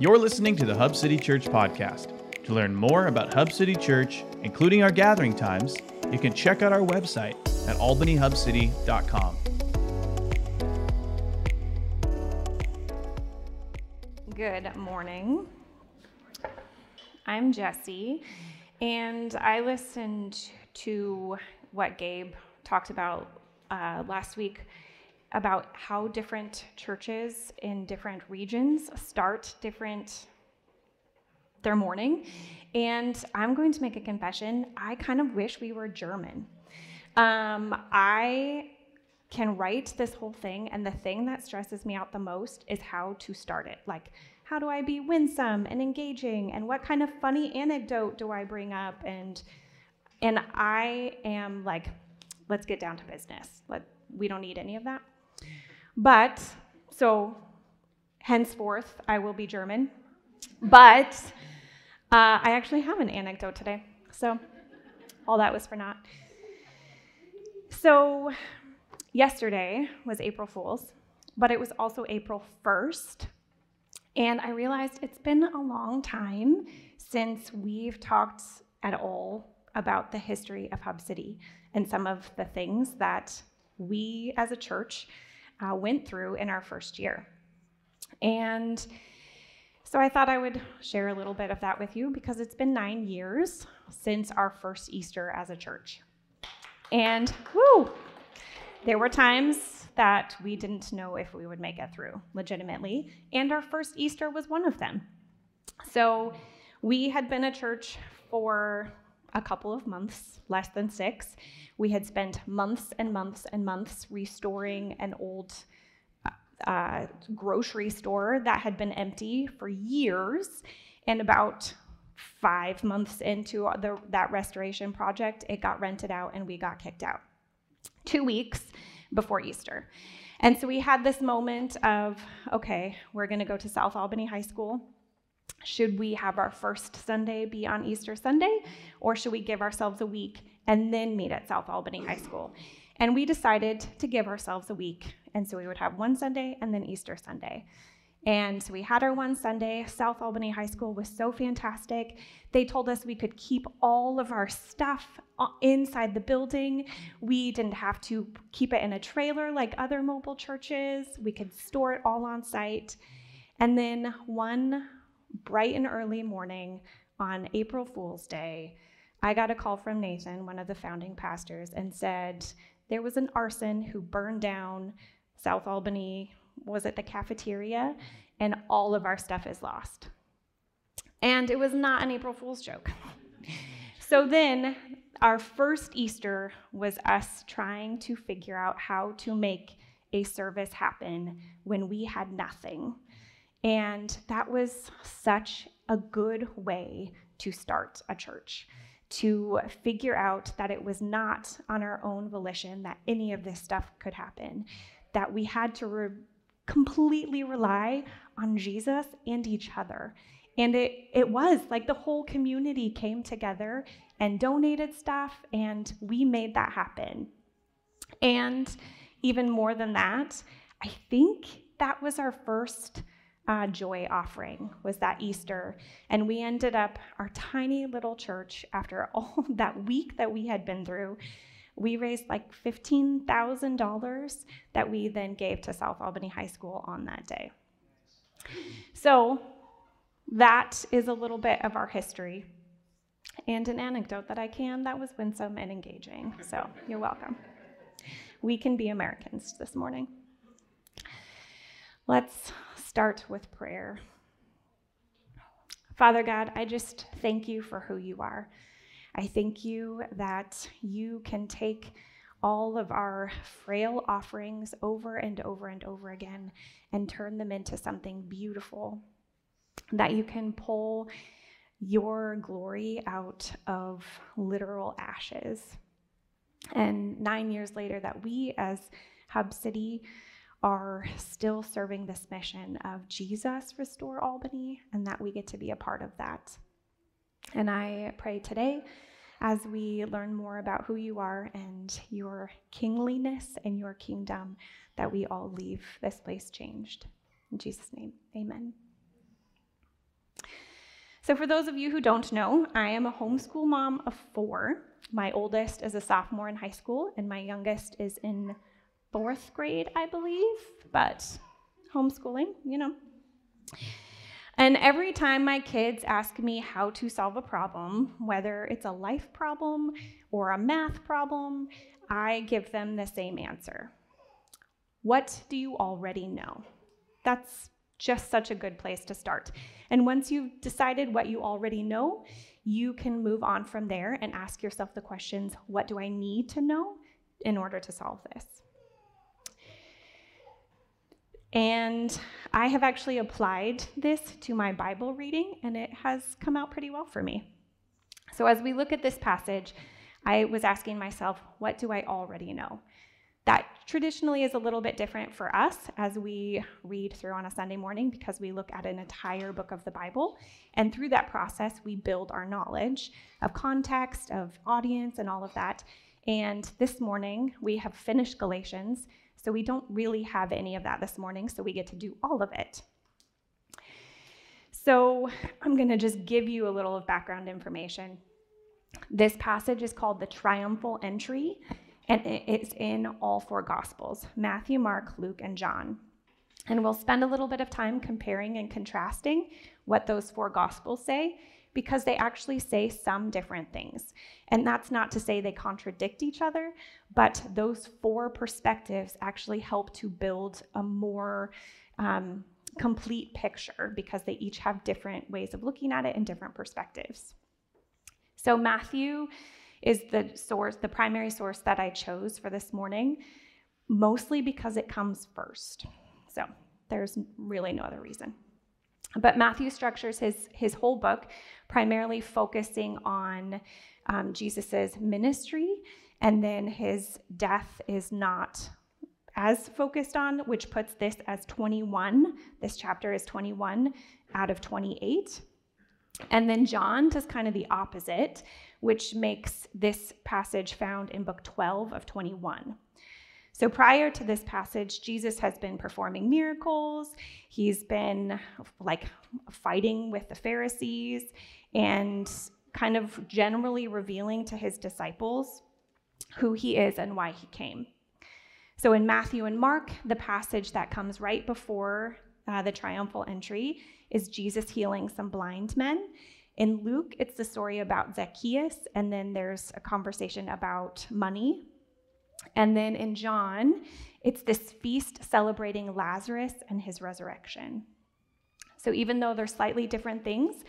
You're listening to the Hub City Church podcast. To learn more about Hub City Church, including our gathering times, you can check out our website at albanyhubcity.com. Good morning. I'm Jesse, and I listened to what Gabe talked about uh, last week about how different churches in different regions start different their morning. And I'm going to make a confession. I kind of wish we were German. Um, I can write this whole thing, and the thing that stresses me out the most is how to start it. Like, how do I be winsome and engaging, and what kind of funny anecdote do I bring up? And and I am like, let's get down to business. Let we don't need any of that. But, so henceforth, I will be German. But uh, I actually have an anecdote today. So all that was for naught. So yesterday was April Fool's, but it was also April 1st. And I realized it's been a long time since we've talked at all about the history of Hub City and some of the things that we as a church uh, went through in our first year. And so I thought I would share a little bit of that with you because it's been nine years since our first Easter as a church. And whoo, there were times that we didn't know if we would make it through legitimately, and our first Easter was one of them. So we had been a church for a couple of months, less than six. We had spent months and months and months restoring an old uh, grocery store that had been empty for years. And about five months into the, that restoration project, it got rented out and we got kicked out. Two weeks before Easter. And so we had this moment of, okay, we're going to go to South Albany High School should we have our first Sunday be on Easter Sunday, or should we give ourselves a week and then meet at South Albany High School? And we decided to give ourselves a week. And so we would have one Sunday and then Easter Sunday. And so we had our one Sunday. South Albany High School was so fantastic. They told us we could keep all of our stuff uh, inside the building. We didn't have to keep it in a trailer like other mobile churches. We could store it all on site. And then one bright and early morning on April Fool's Day, I got a call from Nathan, one of the founding pastors, and said there was an arson who burned down South Albany, was it the cafeteria, and all of our stuff is lost. And it was not an April Fool's joke. so then, our first Easter was us trying to figure out how to make a service happen when we had nothing. And that was such a good way to start a church, to figure out that it was not on our own volition that any of this stuff could happen, that we had to re- completely rely on Jesus and each other. And it, it was like the whole community came together and donated stuff, and we made that happen. And even more than that, I think that was our first uh, joy offering was that Easter. And we ended up, our tiny little church, after all that week that we had been through, we raised like $15,000 that we then gave to South Albany High School on that day. So that is a little bit of our history and an anecdote that I can that was winsome and engaging. So you're welcome. We can be Americans this morning. Let's start with prayer. Father God, I just thank you for who you are. I thank you that you can take all of our frail offerings over and over and over again and turn them into something beautiful. That you can pull your glory out of literal ashes. And nine years later, that we as Hub City are still serving this mission of Jesus restore Albany and that we get to be a part of that. And I pray today as we learn more about who you are and your kingliness and your kingdom that we all leave this place changed. In Jesus' name, amen. So, for those of you who don't know, I am a homeschool mom of four. My oldest is a sophomore in high school, and my youngest is in fourth grade, I believe, but homeschooling, you know. And every time my kids ask me how to solve a problem, whether it's a life problem or a math problem, I give them the same answer. What do you already know? That's just such a good place to start. And once you've decided what you already know, you can move on from there and ask yourself the questions what do I need to know in order to solve this? And I have actually applied this to my Bible reading, and it has come out pretty well for me. So, as we look at this passage, I was asking myself, what do I already know? That traditionally is a little bit different for us as we read through on a Sunday morning because we look at an entire book of the Bible. And through that process, we build our knowledge of context, of audience, and all of that. And this morning, we have finished Galatians, so we don't really have any of that this morning, so we get to do all of it. So I'm going to just give you a little of background information. This passage is called the triumphal entry, and it's in all four Gospels Matthew, Mark, Luke, and John. And we'll spend a little bit of time comparing and contrasting what those four Gospels say because they actually say some different things. And that's not to say they contradict each other, but those four perspectives actually help to build a more um, complete picture because they each have different ways of looking at it and different perspectives. So, Matthew is the source, the primary source that I chose for this morning, mostly because it comes first. So, there's really no other reason. But Matthew structures his, his whole book primarily focusing on um, Jesus' ministry, and then his death is not as focused on, which puts this as 21. This chapter is 21 out of 28. And then John does kind of the opposite, which makes this passage found in book 12 of 21. So prior to this passage, Jesus has been performing miracles. He's been like fighting with the Pharisees and kind of generally revealing to his disciples who he is and why he came. So in Matthew and Mark, the passage that comes right before uh, the triumphal entry is Jesus healing some blind men. In Luke, it's the story about Zacchaeus, and then there's a conversation about money and then in John, it's this feast celebrating Lazarus and his resurrection. So even though they're slightly different things,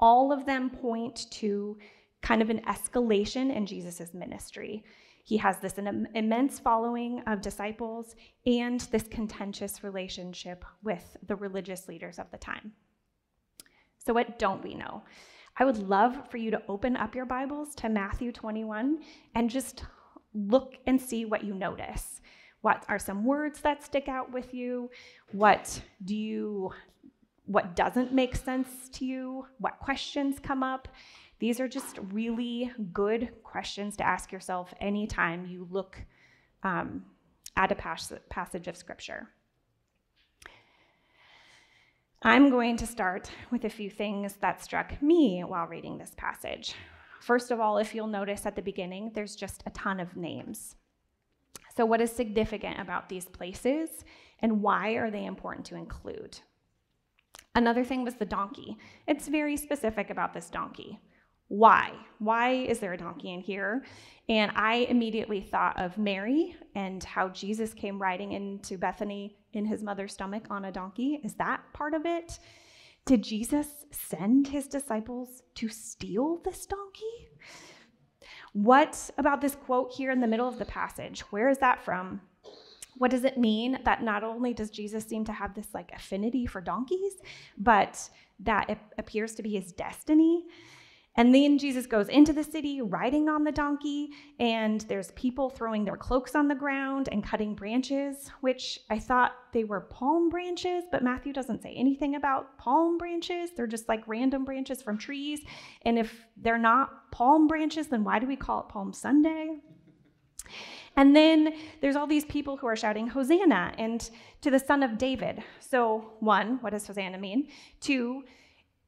all of them point to kind of an escalation in Jesus' ministry. He has this immense following of disciples and this contentious relationship with the religious leaders of the time. So, what don't we know? I would love for you to open up your Bibles to Matthew 21 and just look and see what you notice. What are some words that stick out with you? What do you what doesn't make sense to you? What questions come up? These are just really good questions to ask yourself anytime you look um, at a pas- passage of scripture. I'm going to start with a few things that struck me while reading this passage. First of all, if you'll notice at the beginning, there's just a ton of names. So, what is significant about these places and why are they important to include? Another thing was the donkey. It's very specific about this donkey. Why? Why is there a donkey in here? And I immediately thought of Mary and how Jesus came riding into Bethany in his mother's stomach on a donkey. Is that part of it? Did Jesus send his disciples to steal this donkey? What about this quote here in the middle of the passage? Where is that from? What does it mean that not only does Jesus seem to have this like affinity for donkeys, but that it appears to be his destiny? And then Jesus goes into the city riding on the donkey, and there's people throwing their cloaks on the ground and cutting branches, which I thought they were palm branches, but Matthew doesn't say anything about palm branches. They're just like random branches from trees. And if they're not palm branches, then why do we call it Palm Sunday? And then there's all these people who are shouting, Hosanna, and to the son of David. So, one, what does Hosanna mean? Two,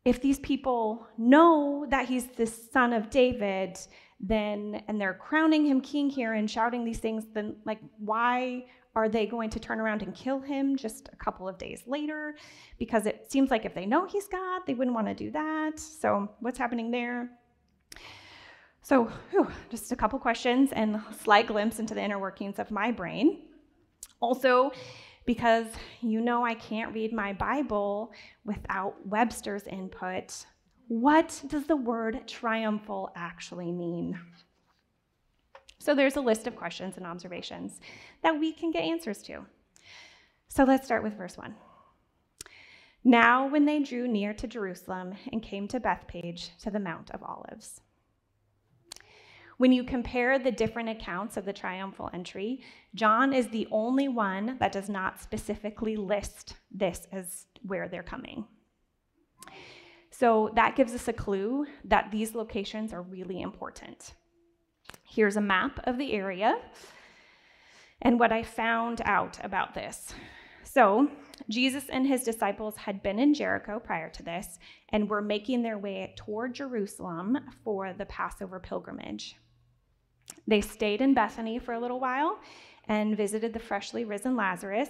if these people know that he's the son of David, then and they're crowning him king here and shouting these things, then like why are they going to turn around and kill him just a couple of days later? Because it seems like if they know he's God, they wouldn't want to do that. So, what's happening there? So, whew, just a couple questions and a slight glimpse into the inner workings of my brain. Also, because you know I can't read my Bible without Webster's input, what does the word triumphal actually mean? So there's a list of questions and observations that we can get answers to. So let's start with verse 1. Now, when they drew near to Jerusalem and came to Bethpage to the Mount of Olives. When you compare the different accounts of the triumphal entry, John is the only one that does not specifically list this as where they're coming. So that gives us a clue that these locations are really important. Here's a map of the area and what I found out about this. So, Jesus and his disciples had been in Jericho prior to this and were making their way toward Jerusalem for the Passover pilgrimage. They stayed in Bethany for a little while and visited the freshly risen Lazarus,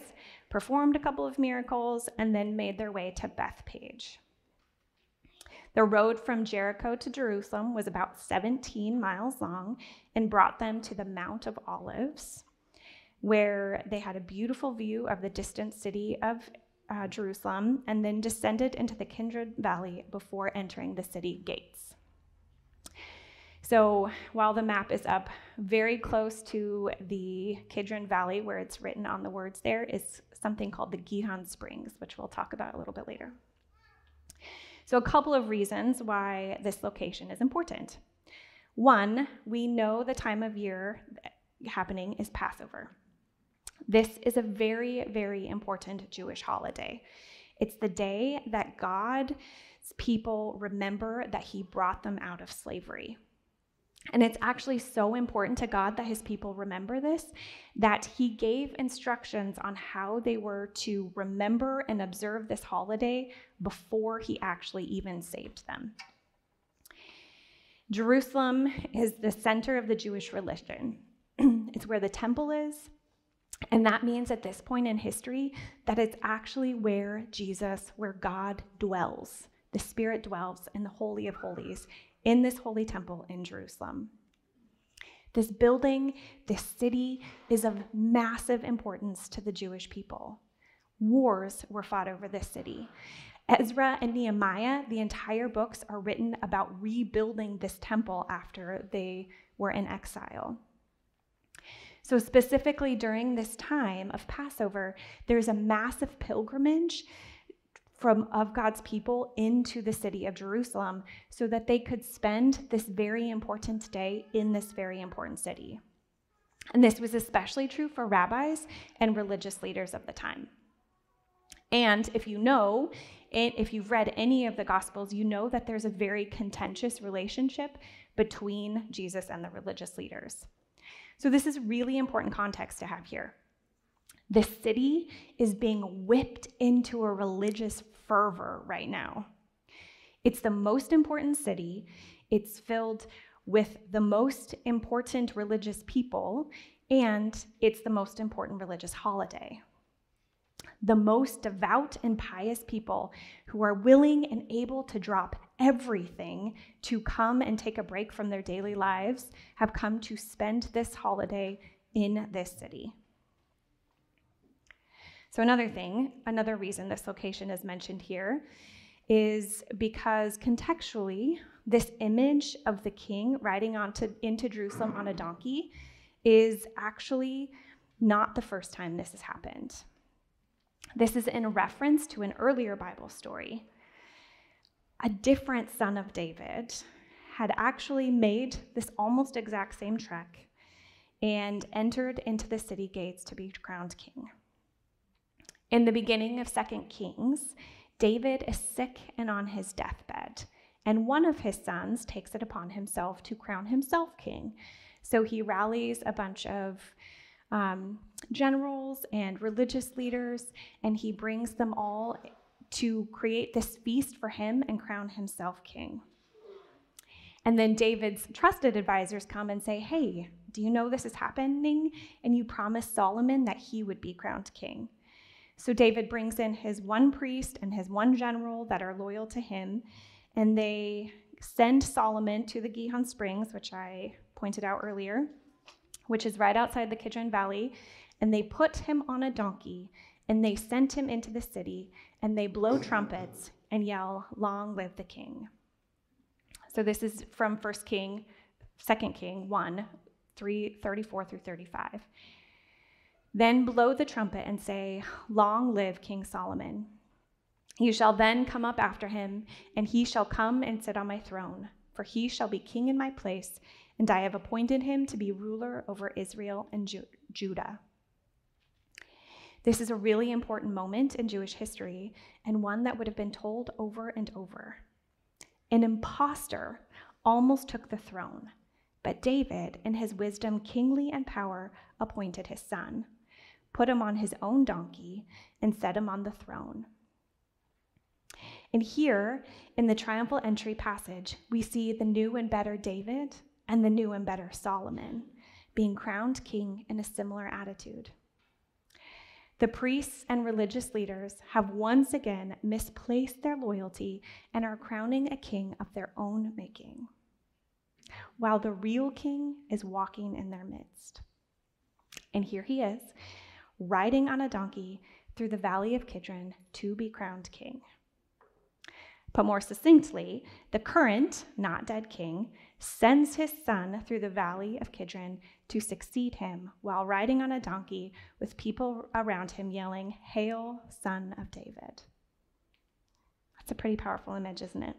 performed a couple of miracles, and then made their way to Bethpage. The road from Jericho to Jerusalem was about 17 miles long and brought them to the Mount of Olives, where they had a beautiful view of the distant city of uh, Jerusalem and then descended into the Kidron Valley before entering the city gates. So while the map is up very close to the Kidron Valley, where it's written on the words there, is something called the Gihon Springs, which we'll talk about a little bit later. So, a couple of reasons why this location is important. One, we know the time of year happening is Passover. This is a very, very important Jewish holiday. It's the day that God's people remember that He brought them out of slavery. And it's actually so important to God that his people remember this that he gave instructions on how they were to remember and observe this holiday before he actually even saved them. Jerusalem is the center of the Jewish religion. it's where the temple is. And that means at this point in history that it's actually where Jesus, where God dwells. The Spirit dwells in the Holy of Holies in this holy temple in Jerusalem. This building, this city, is of massive importance to the Jewish people. Wars were fought over this city. Ezra and Nehemiah, the entire books are written about rebuilding this temple after they were in exile. So, specifically during this time of Passover, there's a massive pilgrimage from of God's people into the city of Jerusalem so that they could spend this very important day in this very important city. And this was especially true for rabbis and religious leaders of the time. And if you know, if you've read any of the Gospels, you know that there's a very contentious relationship between Jesus and the religious leaders. So, this is really important context to have here. The city is being whipped into a religious fervor right now. It's the most important city. It's filled with the most important religious people, and it's the most important religious holiday. The most devout and pious people who are willing and able to drop everything to come and take a break from their daily lives have come to spend this holiday in this city. So, another thing, another reason this location is mentioned here is because contextually, this image of the king riding onto, into Jerusalem on a donkey is actually not the first time this has happened. This is in reference to an earlier Bible story. A different son of David had actually made this almost exact same trek and entered into the city gates to be crowned king. In the beginning of 2 Kings, David is sick and on his deathbed, and one of his sons takes it upon himself to crown himself king. So he rallies a bunch of um, generals and religious leaders, and he brings them all to create this feast for him and crown himself king. And then David's trusted advisors come and say, Hey, do you know this is happening? And you promised Solomon that he would be crowned king. So David brings in his one priest and his one general that are loyal to him, and they send Solomon to the Gihon Springs, which I pointed out earlier, which is right outside the Kidron Valley, and they put him on a donkey and they sent him into the city and they blow trumpets and yell, Long live the king. So this is from 1 King, 2 King 1, 3, 34 through 35. Then blow the trumpet and say, Long live King Solomon. You shall then come up after him, and he shall come and sit on my throne, for he shall be king in my place, and I have appointed him to be ruler over Israel and Ju- Judah. This is a really important moment in Jewish history, and one that would have been told over and over. An impostor almost took the throne, but David, in his wisdom, kingly, and power, appointed his son, put him on his own donkey, and set him on the throne. And here, in the triumphal entry passage, we see the new and better David and the new and better Solomon being crowned king in a similar attitude. The priests and religious leaders have once again misplaced their loyalty and are crowning a king of their own making, while the real king is walking in their midst. And here he is, riding on a donkey through the valley of Kidron to be crowned king. But more succinctly, the current, not dead king sends his son through the valley of Kidron to succeed him while riding on a donkey with people around him yelling, Hail, son of David. That's a pretty powerful image, isn't it?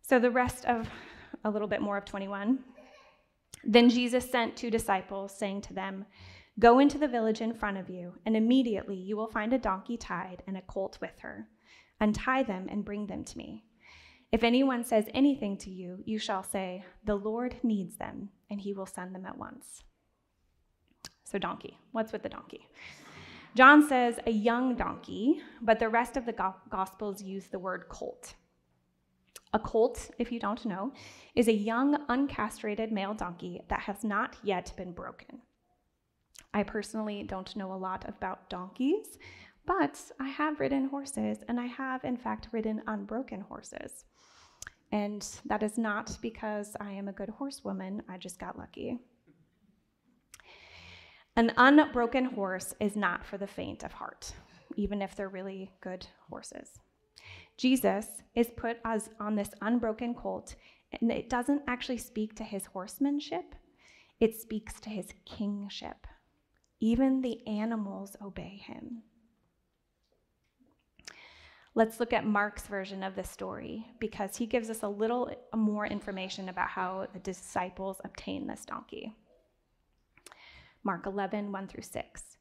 So, the rest of a little bit more of 21. Then Jesus sent two disciples, saying to them, Go into the village in front of you, and immediately you will find a donkey tied and a colt with her. Untie them and bring them to me. If anyone says anything to you, you shall say, The Lord needs them, and he will send them at once. So, donkey. What's with the donkey? John says a young donkey, but the rest of the Gospels use the word colt. A colt, if you don't know, is a young, uncastrated male donkey that has not yet been broken. I personally don't know a lot about donkeys, but I have ridden horses, and I have, in fact, ridden unbroken horses. And that is not because I am a good horsewoman, I just got lucky. An unbroken horse is not for the faint of heart, even if they're really good horses. Jesus is put as on this unbroken colt, and it doesn't actually speak to his horsemanship, it speaks to his kingship. Even the animals obey him. Let's look at Mark's version of the story because he gives us a little more information about how the disciples obtained this donkey. Mark 11, 1 through 6.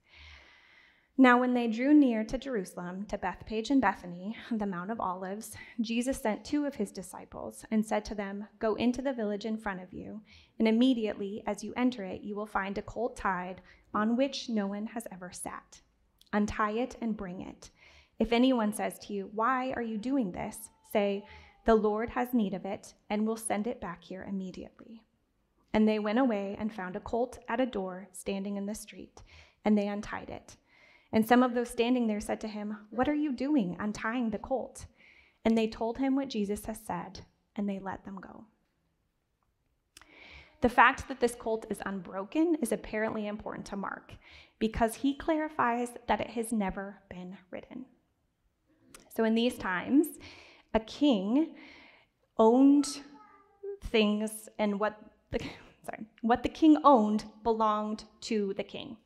Now, when they drew near to Jerusalem, to Bethpage and Bethany, the Mount of Olives, Jesus sent two of his disciples and said to them, Go into the village in front of you, and immediately as you enter it, you will find a colt tied on which no one has ever sat. Untie it and bring it. If anyone says to you, Why are you doing this? say, The Lord has need of it, and will send it back here immediately. And they went away and found a colt at a door standing in the street, and they untied it. And some of those standing there said to him, What are you doing untying the colt? And they told him what Jesus has said, and they let them go. The fact that this colt is unbroken is apparently important to Mark because he clarifies that it has never been ridden. So in these times, a king owned things and what the sorry, what the king owned belonged to the king.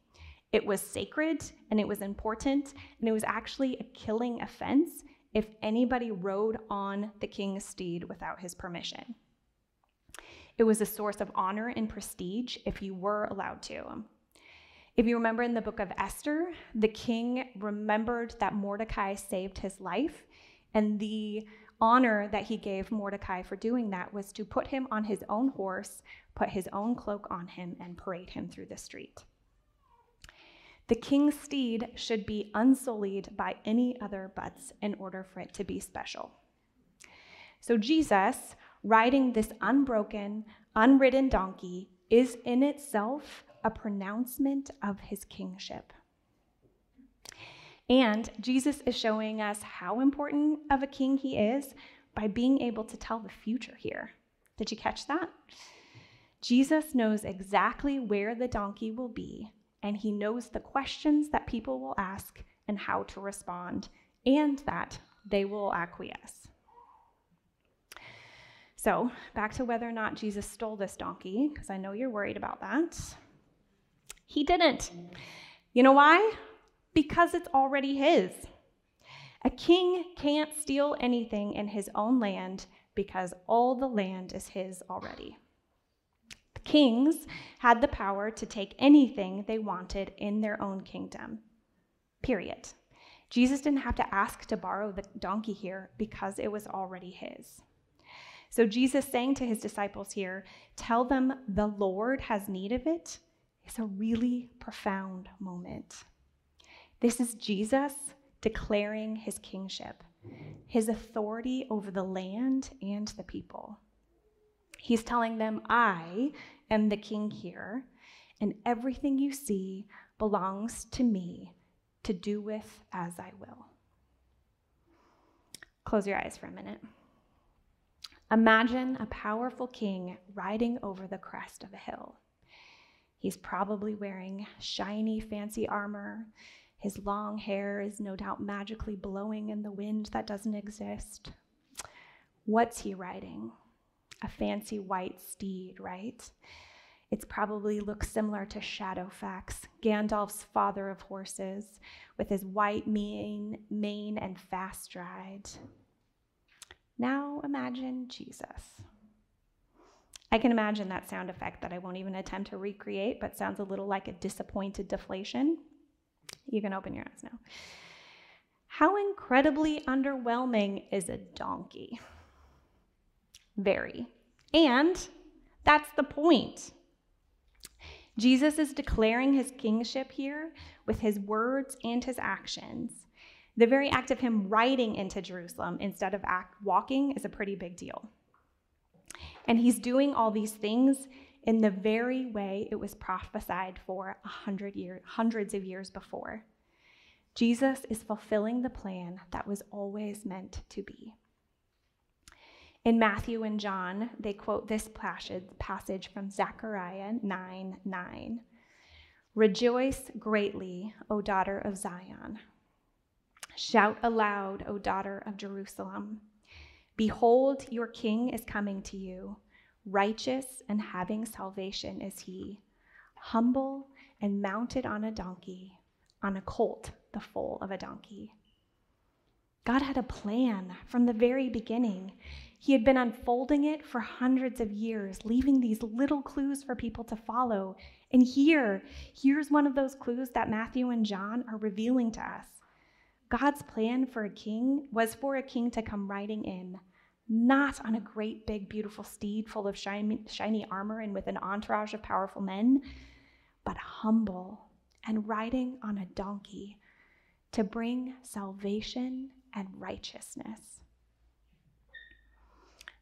It was sacred and it was important, and it was actually a killing offense if anybody rode on the king's steed without his permission. It was a source of honor and prestige if you were allowed to. If you remember in the book of Esther, the king remembered that Mordecai saved his life, and the honor that he gave Mordecai for doing that was to put him on his own horse, put his own cloak on him, and parade him through the street. The king's steed should be unsullied by any other butts in order for it to be special. So, Jesus, riding this unbroken, unridden donkey, is in itself a pronouncement of his kingship. And Jesus is showing us how important of a king he is by being able to tell the future here. Did you catch that? Jesus knows exactly where the donkey will be, and he knows the questions that people will ask and how to respond, and that they will acquiesce. So, back to whether or not Jesus stole this donkey, because I know you're worried about that. He didn't. You know why? Because it's already his. A king can't steal anything in his own land because all the land is his already. Kings had the power to take anything they wanted in their own kingdom. Period. Jesus didn't have to ask to borrow the donkey here because it was already his. So Jesus saying to his disciples here, tell them the Lord has need of it, is a really profound moment. This is Jesus declaring his kingship, his authority over the land and the people. He's telling them, I am the king here, and everything you see belongs to me to do with as I will. Close your eyes for a minute. Imagine a powerful king riding over the crest of a hill. He's probably wearing shiny, fancy armor. His long hair is no doubt magically blowing in the wind that doesn't exist. What's he riding? A fancy white steed, right? It's probably looks similar to Shadowfax, Gandalf's father of horses, with his white mane, mane and fast stride. Now imagine Jesus. I can imagine that sound effect that I won't even attempt to recreate, but sounds a little like a disappointed deflation. You can open your eyes now. How incredibly underwhelming is a donkey? Very. And that's the point. Jesus is declaring his kingship here with his words and his actions. The very act of him riding into Jerusalem instead of walking is a pretty big deal. And he's doing all these things in the very way it was prophesied for a hundred years, hundreds of years before. Jesus is fulfilling the plan that was always meant to be. In Matthew and John, they quote this passage from Zechariah 9 9. Rejoice greatly, O daughter of Zion. Shout aloud, O daughter of Jerusalem. Behold, your king is coming to you. Righteous and having salvation is he, humble and mounted on a donkey, on a colt, the foal of a donkey. God had a plan from the very beginning. He had been unfolding it for hundreds of years, leaving these little clues for people to follow. And here, here's one of those clues that Matthew and John are revealing to us. God's plan for a king was for a king to come riding in, not on a great, big, beautiful steed full of shiny, shiny armor and with an entourage of powerful men, but humble and riding on a donkey to bring salvation and righteousness.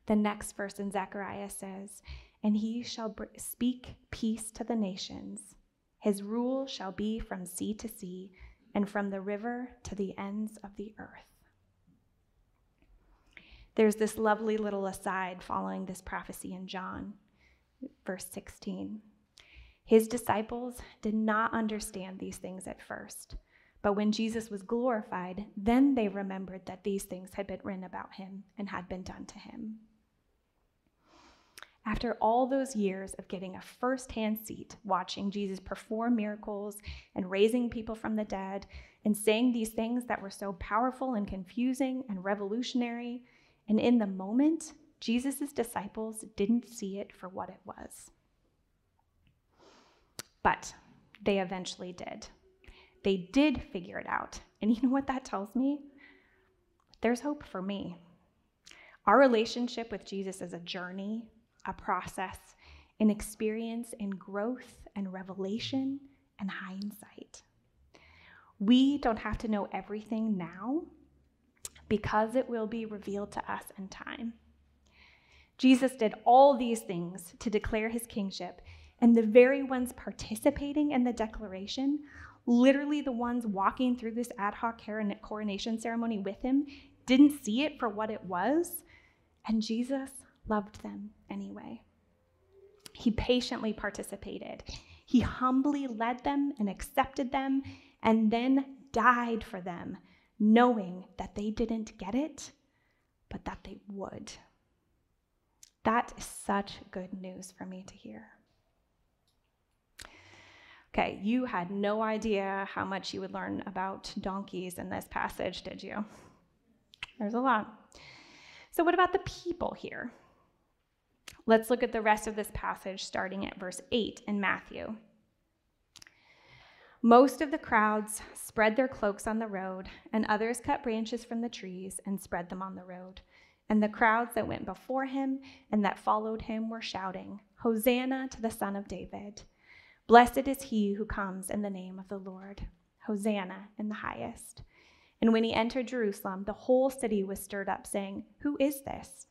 The next verse in Zechariah says, And he shall speak peace to the nations. His rule shall be from sea to sea and from the river to the ends of the earth. There's this lovely little aside following this prophecy in John, verse 16. His disciples did not understand these things at first, but when Jesus was glorified, then they remembered that these things had been written about him and had been done to him. After all those years of getting a firsthand seat, watching Jesus perform miracles and raising people from the dead, and saying these things that were so powerful and confusing and revolutionary, and in the moment, Jesus' disciples didn't see it for what it was. But they eventually did. They did figure it out. And you know what that tells me? There's hope for me. Our relationship with Jesus is a journey, a process, an experience in growth and revelation and hindsight. We don't have to know everything now because it will be revealed to us in time. Jesus did all these things to declare his kingship, and the very ones participating in the declaration, literally the ones walking through this ad hoc coronation ceremony with him, didn't see it for what it was, and Jesus loved them anyway. He patiently participated. He humbly led them and accepted them and then died for them, knowing that they didn't get it, but that they would. That is such good news for me to hear. Okay, you had no idea how much you would learn about donkeys in this passage, did you? There's a lot. So, what about the people here? Let's look at the rest of this passage starting at verse 8 in Matthew. Most of the crowds spread their cloaks on the road, and others cut branches from the trees and spread them on the road. And the crowds that went before him and that followed him were shouting, Hosanna to the Son of David! Blessed is he who comes in the name of the Lord. Hosanna in the highest. And when he entered Jerusalem, the whole city was stirred up, saying, Who is this?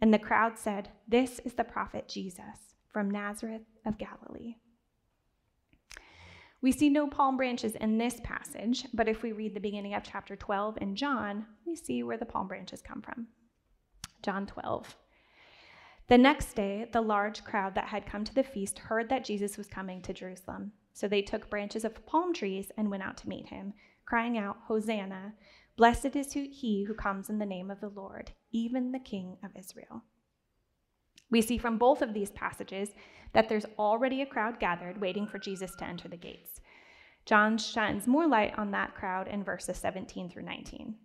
And the crowd said, This is the prophet Jesus from Nazareth of Galilee. We see no palm branches in this passage, but if we read the beginning of chapter 12 in John, we see where the palm branches come from. John 12. The next day, the large crowd that had come to the feast heard that Jesus was coming to Jerusalem. So they took branches of palm trees and went out to meet him, crying out, Hosanna! Blessed is he who comes in the name of the Lord, even the King of Israel. We see from both of these passages that there's already a crowd gathered waiting for Jesus to enter the gates. John shines more light on that crowd in verses 17 through 19.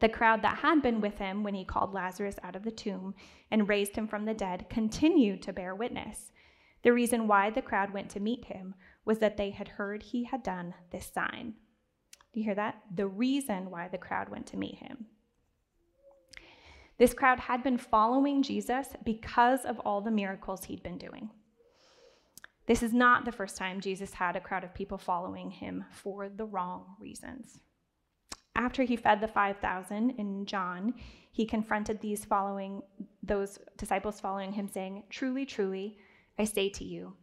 The crowd that had been with him when he called Lazarus out of the tomb and raised him from the dead continued to bear witness. The reason why the crowd went to meet him was that they had heard he had done this sign. You hear that? The reason why the crowd went to meet him. This crowd had been following Jesus because of all the miracles he'd been doing. This is not the first time Jesus had a crowd of people following him for the wrong reasons. After he fed the 5,000 in John, he confronted these following those disciples following him saying, "Truly, truly, I say to you,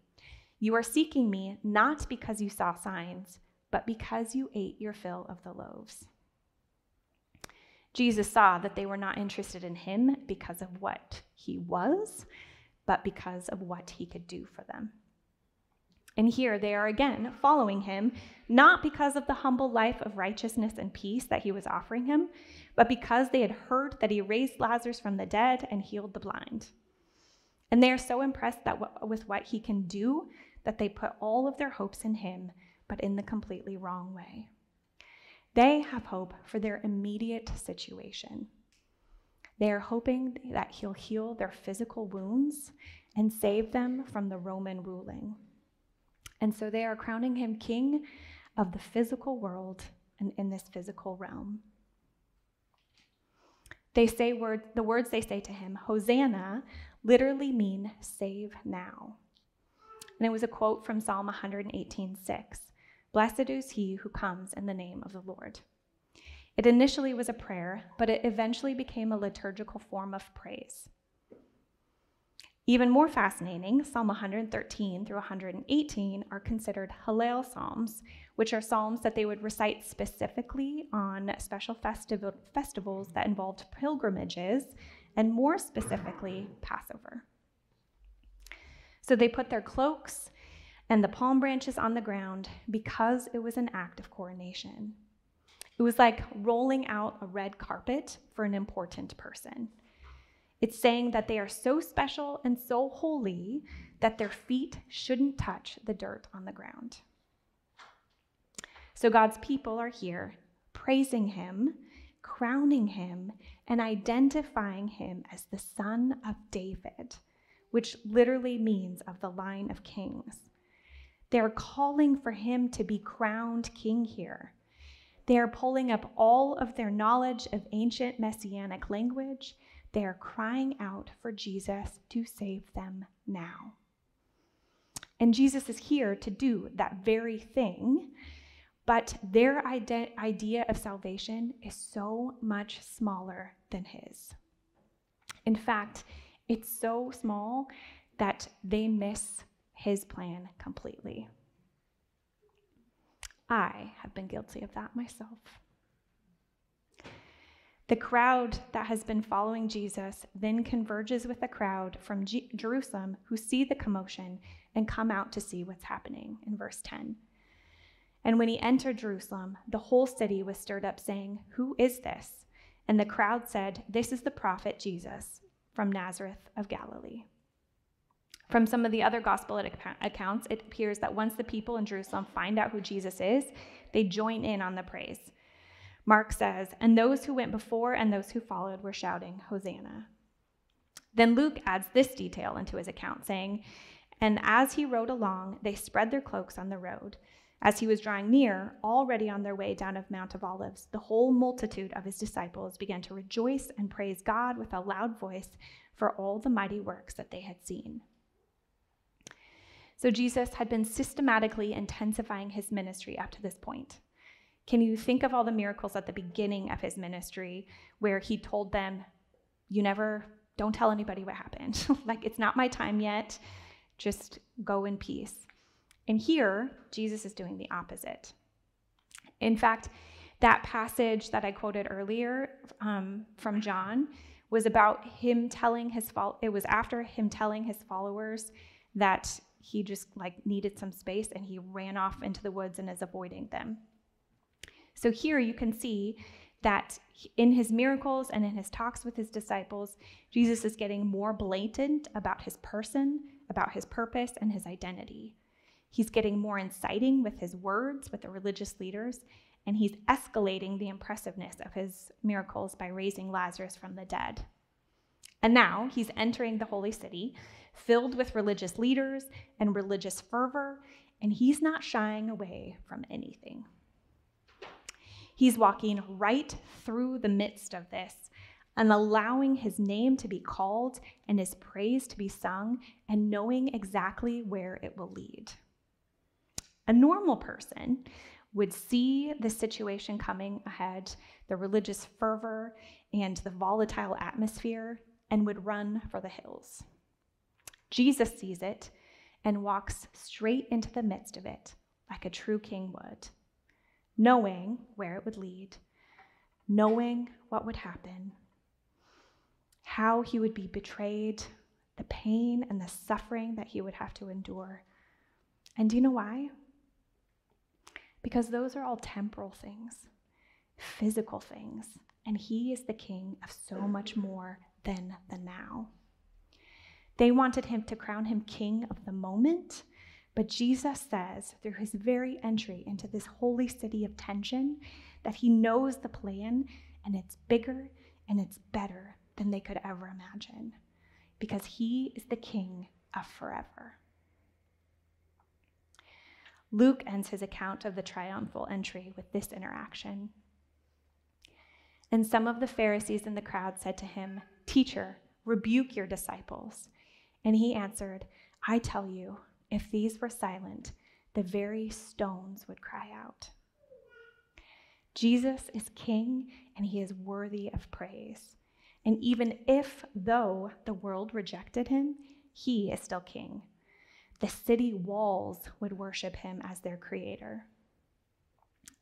you are seeking me not because you saw signs, but because you ate your fill of the loaves." Jesus saw that they were not interested in him because of what he was, but because of what he could do for them. And here they are again following him, not because of the humble life of righteousness and peace that he was offering him, but because they had heard that he raised Lazarus from the dead and healed the blind. And they are so impressed that with what he can do that they put all of their hopes in him, but in the completely wrong way. They have hope for their immediate situation. They are hoping that he'll heal their physical wounds and save them from the Roman ruling. And so they are crowning him king of the physical world and in this physical realm. They say word, the words they say to him, Hosanna, literally mean save now. And it was a quote from Psalm 118:6. Blessed is he who comes in the name of the Lord. It initially was a prayer, but it eventually became a liturgical form of praise. Even more fascinating, Psalm 113 through 118 are considered Hallel Psalms, which are psalms that they would recite specifically on special festival, festivals that involved pilgrimages, and more specifically, Passover. So they put their cloaks and the palm branches on the ground because it was an act of coronation. It was like rolling out a red carpet for an important person. It's saying that they are so special and so holy that their feet shouldn't touch the dirt on the ground. So God's people are here praising him, crowning him, and identifying him as the son of David, which literally means of the line of kings. They're calling for him to be crowned king here. They are pulling up all of their knowledge of ancient messianic language. They are crying out for Jesus to save them now. And Jesus is here to do that very thing, But their ide- idea of salvation is so much smaller than his. In fact, it's so small that they miss his plan completely. I have been guilty of that myself. The crowd that has been following Jesus then converges with a crowd from G- Jerusalem who see the commotion and come out to see what's happening in verse 10. And when he entered Jerusalem, the whole city was stirred up, saying, Who is this? And the crowd said, This is the prophet Jesus from Nazareth of Galilee. From some of the other gospel accounts, it appears that once the people in Jerusalem find out who Jesus is, they join in on the praise. Mark says, And those who went before and those who followed were shouting, Hosanna. Then Luke adds this detail into his account, saying, And as he rode along, they spread their cloaks on the road. As he was drawing near, already on their way down of Mount of Olives, the whole multitude of his disciples began to rejoice and praise God with a loud voice for all the mighty works that they had seen. So Jesus had been systematically intensifying his ministry up to this point. Can you think of all the miracles at the beginning of his ministry where he told them, You never, don't tell anybody what happened? like, it's not my time yet. Just go in peace. And here, Jesus is doing the opposite. In fact, that passage that I quoted earlier um, from John was about him telling his it was after him telling his followers that he just like needed some space and he ran off into the woods and is avoiding them. So here you can see that in his miracles and in his talks with his disciples, Jesus is getting more blatant about his person, about his purpose, and his identity. He's getting more inciting with his words with the religious leaders, and he's escalating the impressiveness of his miracles by raising Lazarus from the dead. And now he's entering the holy city, filled with religious leaders and religious fervor, and he's not shying away from anything. He's walking right through the midst of this and allowing his name to be called and his praise to be sung and knowing exactly where it will lead. A normal person would see the situation coming ahead, the religious fervor and the volatile atmosphere, and would run for the hills. Jesus sees it and walks straight into the midst of it, like a true king would, knowing where it would lead, knowing what would happen, how he would be betrayed, the pain and the suffering that he would have to endure. And do you know why? because those are all temporal things, physical things, and He is the King of so much more than the now. They wanted him to crown him king of the moment, but Jesus says through his very entry into this holy city of tension that he knows the plan and it's bigger and it's better than they could ever imagine because he is the king of forever. Luke ends his account of the triumphal entry with this interaction. And some of the Pharisees in the crowd said to him, Teacher, rebuke your disciples. And he answered, I tell you, if these were silent, the very stones would cry out. Jesus is king and he is worthy of praise. And even if, though the world rejected him, he is still king the city walls would worship him as their creator.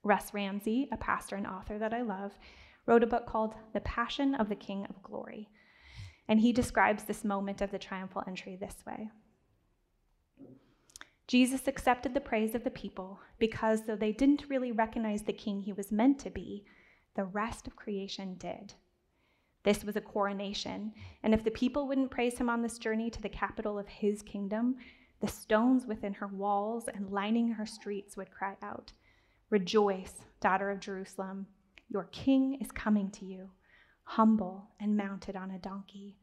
Russ Ramsey, a pastor and author that I love, wrote a book called The Passion of the King of Glory. And he describes this moment of the triumphal entry this way Jesus accepted the praise of the people because, though they didn't really recognize the king he was meant to be, the rest of creation did. This was a coronation, and if the people wouldn't praise him on this journey to the capital of his kingdom, the stones within her walls and lining her streets would cry out, Rejoice, daughter of Jerusalem, your king is coming to you, humble and mounted on a donkey.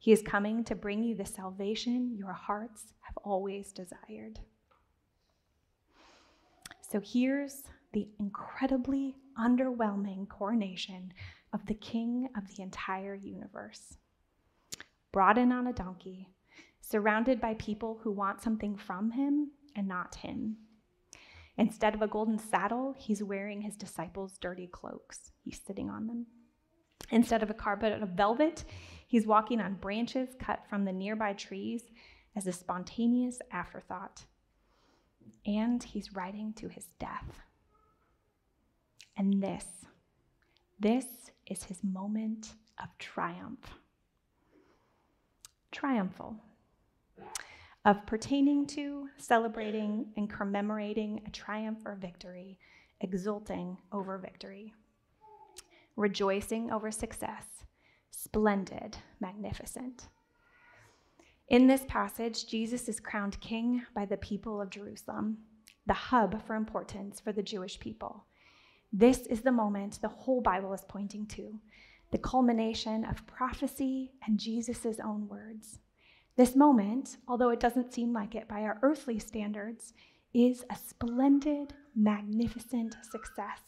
He is coming to bring you the salvation your hearts have always desired. So here's the incredibly underwhelming coronation of the king of the entire universe. Brought in on a donkey, surrounded by people who want something from him and not him. Instead of a golden saddle, he's wearing his disciples' dirty cloaks. He's sitting on them. Instead of a carpet of velvet, he's walking on branches cut from the nearby trees as a spontaneous afterthought. And he's riding to his death. And this, this is his moment of triumph. Triumphal of pertaining to, celebrating, and commemorating a triumph or victory, exulting over victory, rejoicing over success, splendid, magnificent. In this passage, Jesus is crowned king by the people of Jerusalem, the hub for importance for the Jewish people. This is the moment the whole Bible is pointing to, the culmination of prophecy and Jesus' own words. This moment, although it doesn't seem like it by our earthly standards, is a splendid, magnificent success.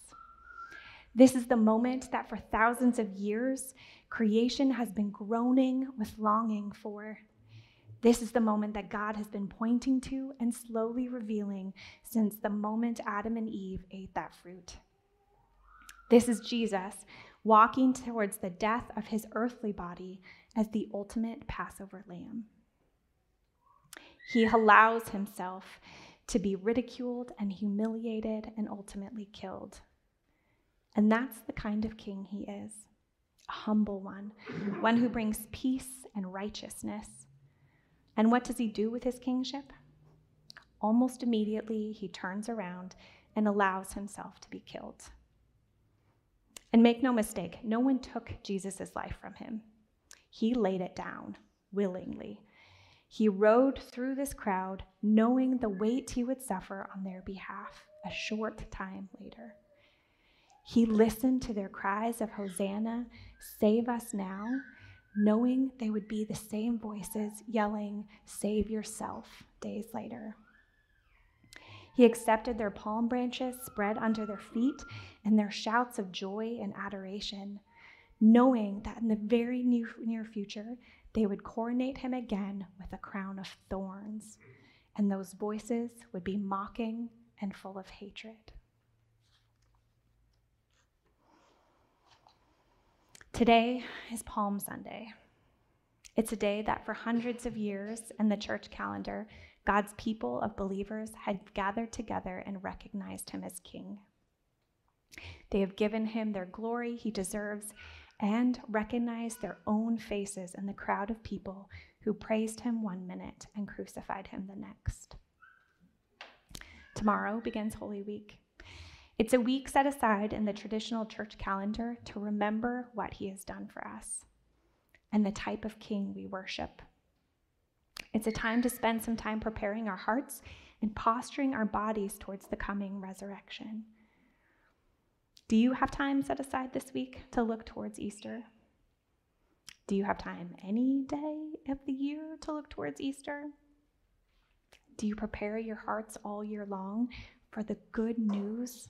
This is the moment that for thousands of years, creation has been groaning with longing for. This is the moment that God has been pointing to and slowly revealing since the moment Adam and Eve ate that fruit. This is Jesus walking towards the death of his earthly body as the ultimate Passover lamb. He allows himself to be ridiculed and humiliated and ultimately killed. And that's the kind of king he is a humble one, one who brings peace and righteousness. And what does he do with his kingship? Almost immediately, he turns around and allows himself to be killed. And make no mistake, no one took Jesus' life from him. He laid it down willingly he rode through this crowd, knowing the weight he would suffer on their behalf a short time later. He listened to their cries of Hosanna, save us now, knowing they would be the same voices yelling, Save yourself, days later. He accepted their palm branches spread under their feet and their shouts of joy and adoration, knowing that in the very near, future, they would coronate him again with a crown of thorns, and those voices would be mocking and full of hatred. Today is Palm Sunday. It's a day that for hundreds of years in the church calendar, God's people of believers had gathered together and recognized him as king. They have given him their glory he deserves and recognized their own faces in the crowd of people who praised him one minute and crucified him the next. Tomorrow begins Holy Week. It's a week set aside in the traditional church calendar to remember what he has done for us and the type of king we worship. It's a time to spend some time preparing our hearts and posturing our bodies towards the coming resurrection. Do you have time set aside this week to look towards Easter? Do you have time any day of the year to look towards Easter? Do you prepare your hearts all year long for the good news?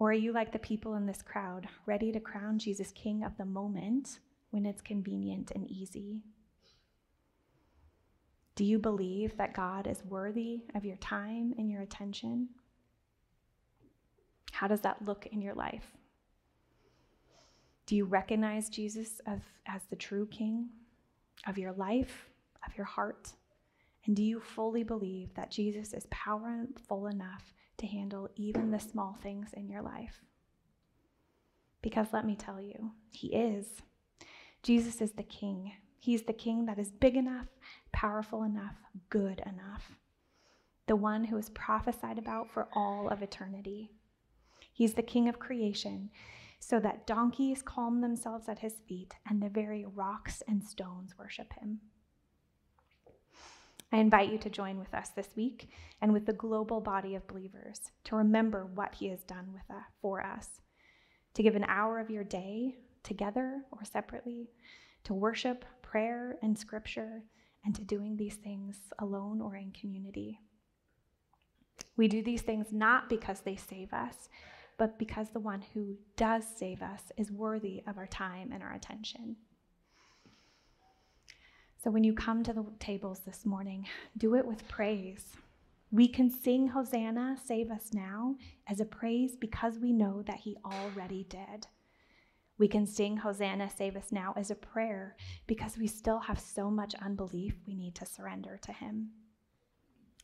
Or are you like the people in this crowd, ready to crown Jesus King of the moment when it's convenient and easy? Do you believe that God is worthy of your time and your attention? How does that look in your life? Do you recognize Jesus as, as the true King of your life, of your heart? And do you fully believe that Jesus is powerful enough to handle even the small things in your life? Because let me tell you, He is. Jesus is the King. He's the King that is big enough, powerful enough, good enough. The one who is prophesied about for all of eternity. He's the king of creation, so that donkeys calm themselves at his feet and the very rocks and stones worship him. I invite you to join with us this week and with the global body of believers to remember what he has done with us, for us, to give an hour of your day together or separately to worship, prayer, and scripture, and to doing these things alone or in community. We do these things not because they save us, but because the one who does save us is worthy of our time and our attention. So when you come to the tables this morning, do it with praise. We can sing Hosanna, save us now, as a praise because we know that he already did. We can sing Hosanna, save us now as a prayer because we still have so much unbelief we need to surrender to him.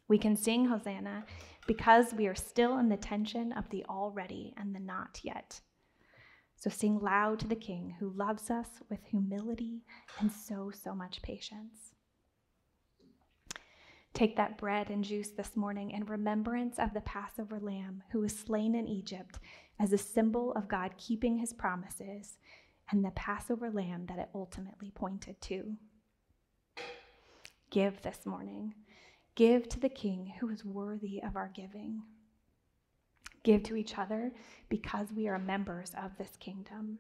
We can sing Hosanna because we are still in the tension of the already and the not yet. So sing loud to the King who loves us with humility and so, so much patience. Take that bread and juice this morning in remembrance of the Passover lamb who was slain in Egypt as a symbol of God keeping his promises and the Passover lamb that it ultimately pointed to. Give this morning. Give to the King who is worthy of our giving. Give to each other because we are members of this kingdom.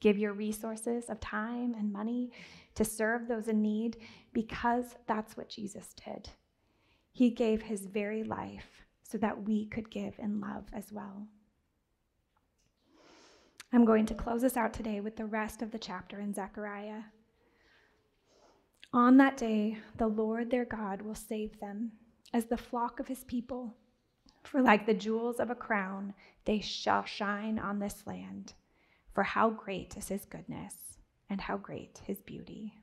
Give your resources of time and money to serve those in need because that's what Jesus did. He gave his very life so that we could give in love as well. I'm going to close us out today with the rest of the chapter in Zechariah. On that day, the Lord their God will save them as the flock of his people. For like the jewels of a crown, they shall shine on this land. For how great is his goodness, and how great his beauty.